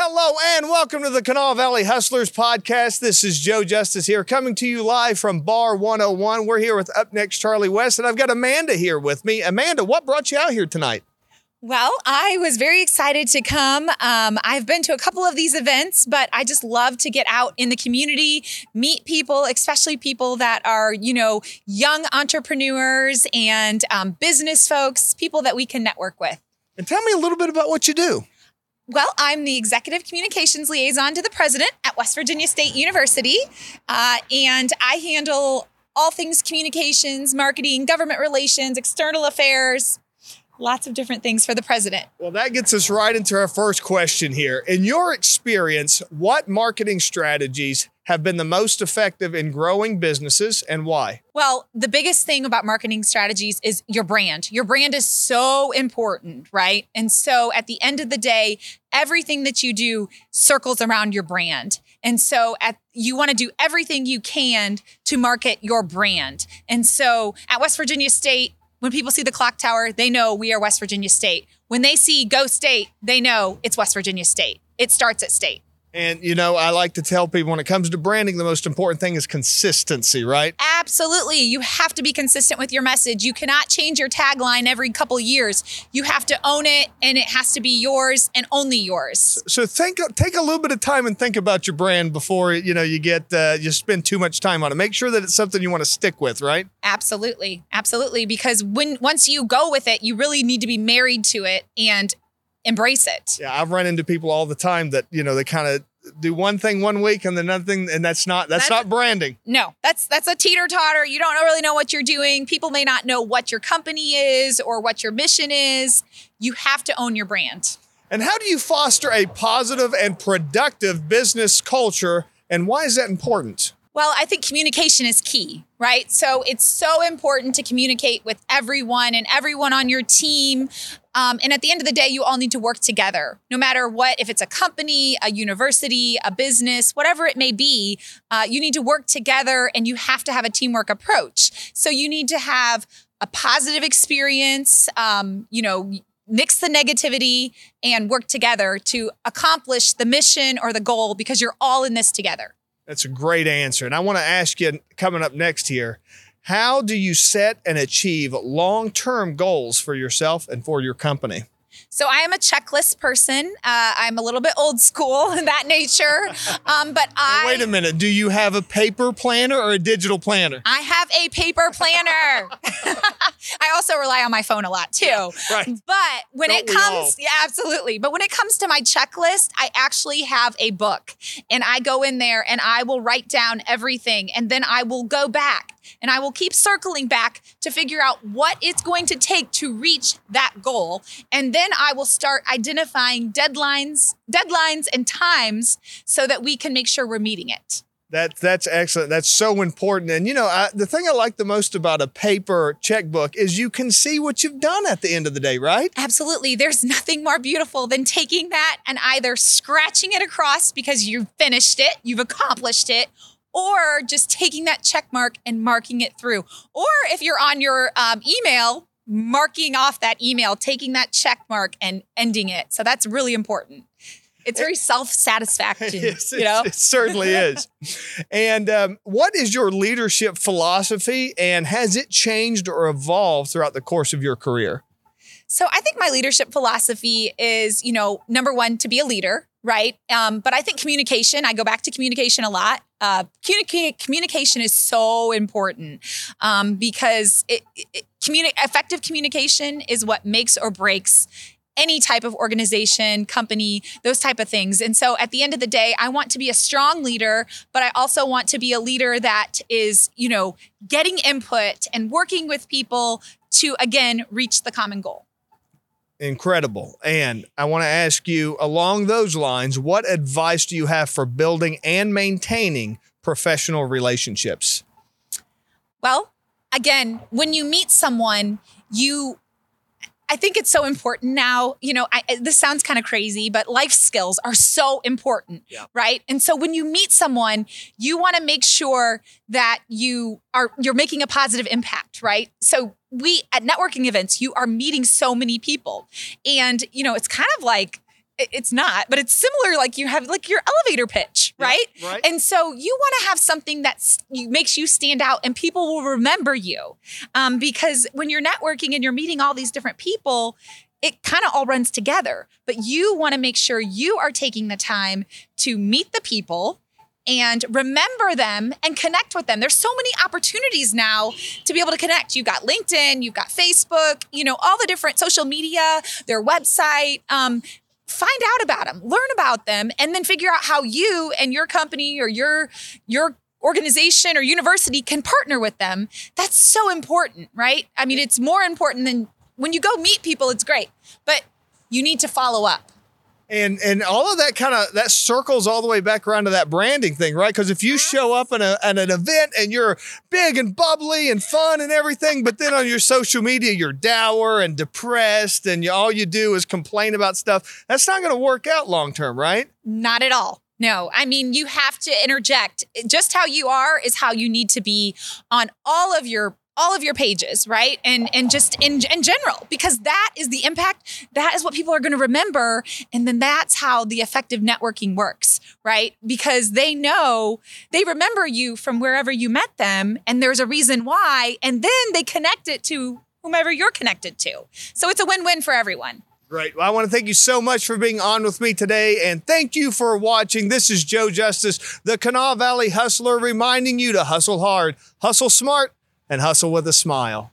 Hello and welcome to the Kanawha Valley Hustlers podcast. This is Joe Justice here, coming to you live from Bar 101. We're here with Up Next Charlie West, and I've got Amanda here with me. Amanda, what brought you out here tonight? Well, I was very excited to come. Um, I've been to a couple of these events, but I just love to get out in the community, meet people, especially people that are, you know, young entrepreneurs and um, business folks, people that we can network with. And tell me a little bit about what you do. Well, I'm the executive communications liaison to the president at West Virginia State University, uh, and I handle all things communications, marketing, government relations, external affairs, lots of different things for the president. Well, that gets us right into our first question here. In your experience, what marketing strategies have been the most effective in growing businesses and why? Well, the biggest thing about marketing strategies is your brand. Your brand is so important, right? And so at the end of the day, everything that you do circles around your brand. And so at you want to do everything you can to market your brand. And so at West Virginia State, when people see the clock tower, they know we are West Virginia State. When they see Go State, they know it's West Virginia State. It starts at state. And, you know, I like to tell people when it comes to branding, the most important thing is consistency, right? Absolutely. You have to be consistent with your message. You cannot change your tagline every couple years. You have to own it and it has to be yours and only yours. So think, take a little bit of time and think about your brand before, you know, you get, uh, you spend too much time on it. Make sure that it's something you want to stick with, right? Absolutely. Absolutely. Because when, once you go with it, you really need to be married to it and embrace it. Yeah, I've run into people all the time that you know they kind of do one thing one week and then another thing, and that's not that's, that's not branding. No, that's that's a teeter totter. You don't really know what you're doing. People may not know what your company is or what your mission is. You have to own your brand. And how do you foster a positive and productive business culture? And why is that important? Well, I think communication is key, right? So it's so important to communicate with everyone and everyone on your team. Um, and at the end of the day, you all need to work together, no matter what, if it's a company, a university, a business, whatever it may be, uh, you need to work together and you have to have a teamwork approach. So you need to have a positive experience, um, you know, mix the negativity and work together to accomplish the mission or the goal because you're all in this together. That's a great answer. And I want to ask you coming up next here how do you set and achieve long term goals for yourself and for your company? So I am a checklist person. Uh, I'm a little bit old school in that nature. Um, but I wait a minute. Do you have a paper planner or a digital planner? I have a paper planner. I also rely on my phone a lot too. Yeah, right. But when Don't it comes, yeah, absolutely. But when it comes to my checklist, I actually have a book, and I go in there and I will write down everything, and then I will go back and I will keep circling back to figure out what it's going to take to reach that goal. And then I will start identifying deadlines, deadlines and times so that we can make sure we're meeting it. That that's excellent. That's so important. And you know, I, the thing I like the most about a paper checkbook is you can see what you've done at the end of the day, right? Absolutely. There's nothing more beautiful than taking that and either scratching it across because you've finished it, you've accomplished it, or just taking that check mark and marking it through. Or if you're on your um, email, marking off that email, taking that check mark and ending it. So that's really important. It's very self satisfaction. you know? It certainly is. and um, what is your leadership philosophy, and has it changed or evolved throughout the course of your career? So I think my leadership philosophy is, you know, number one, to be a leader, right? Um, but I think communication, I go back to communication a lot. Uh, communi- communication is so important um, because it, it, communi- effective communication is what makes or breaks any type of organization, company, those type of things. And so at the end of the day, I want to be a strong leader, but I also want to be a leader that is, you know, getting input and working with people to again reach the common goal. Incredible. And I want to ask you along those lines, what advice do you have for building and maintaining professional relationships? Well, again, when you meet someone, you I think it's so important now. You know, I, this sounds kind of crazy, but life skills are so important, yeah. right? And so when you meet someone, you want to make sure that you are you're making a positive impact, right? So we at networking events, you are meeting so many people, and you know, it's kind of like it's not, but it's similar. Like you have like your elevator pitch, right? right. And so you want to have something that makes you stand out and people will remember you. Um, because when you're networking and you're meeting all these different people, it kind of all runs together. But you want to make sure you are taking the time to meet the people and remember them and connect with them. There's so many opportunities now to be able to connect. You've got LinkedIn, you've got Facebook, you know, all the different social media, their website. Um, find out about them, learn about them, and then figure out how you and your company or your your organization or university can partner with them. That's so important, right? I mean, it's more important than when you go meet people, it's great, but you need to follow up. And and all of that kind of that circles all the way back around to that branding thing, right? Because if you mm-hmm. show up in a, at an event and you're big and bubbly and fun and everything, but then on your social media you're dour and depressed and you, all you do is complain about stuff, that's not going to work out long term, right? Not at all. No, I mean, you have to interject. Just how you are is how you need to be on all of your all of your pages, right? And and just in in general, because that is the impact. That is what people are going to remember, and then that's how the effective networking works, right? Because they know they remember you from wherever you met them, and there's a reason why, and then they connect it to whomever you're connected to. So it's a win-win for everyone. Great. Well, I want to thank you so much for being on with me today. And thank you for watching. This is Joe Justice, the Kanawha Valley Hustler, reminding you to hustle hard, hustle smart, and hustle with a smile.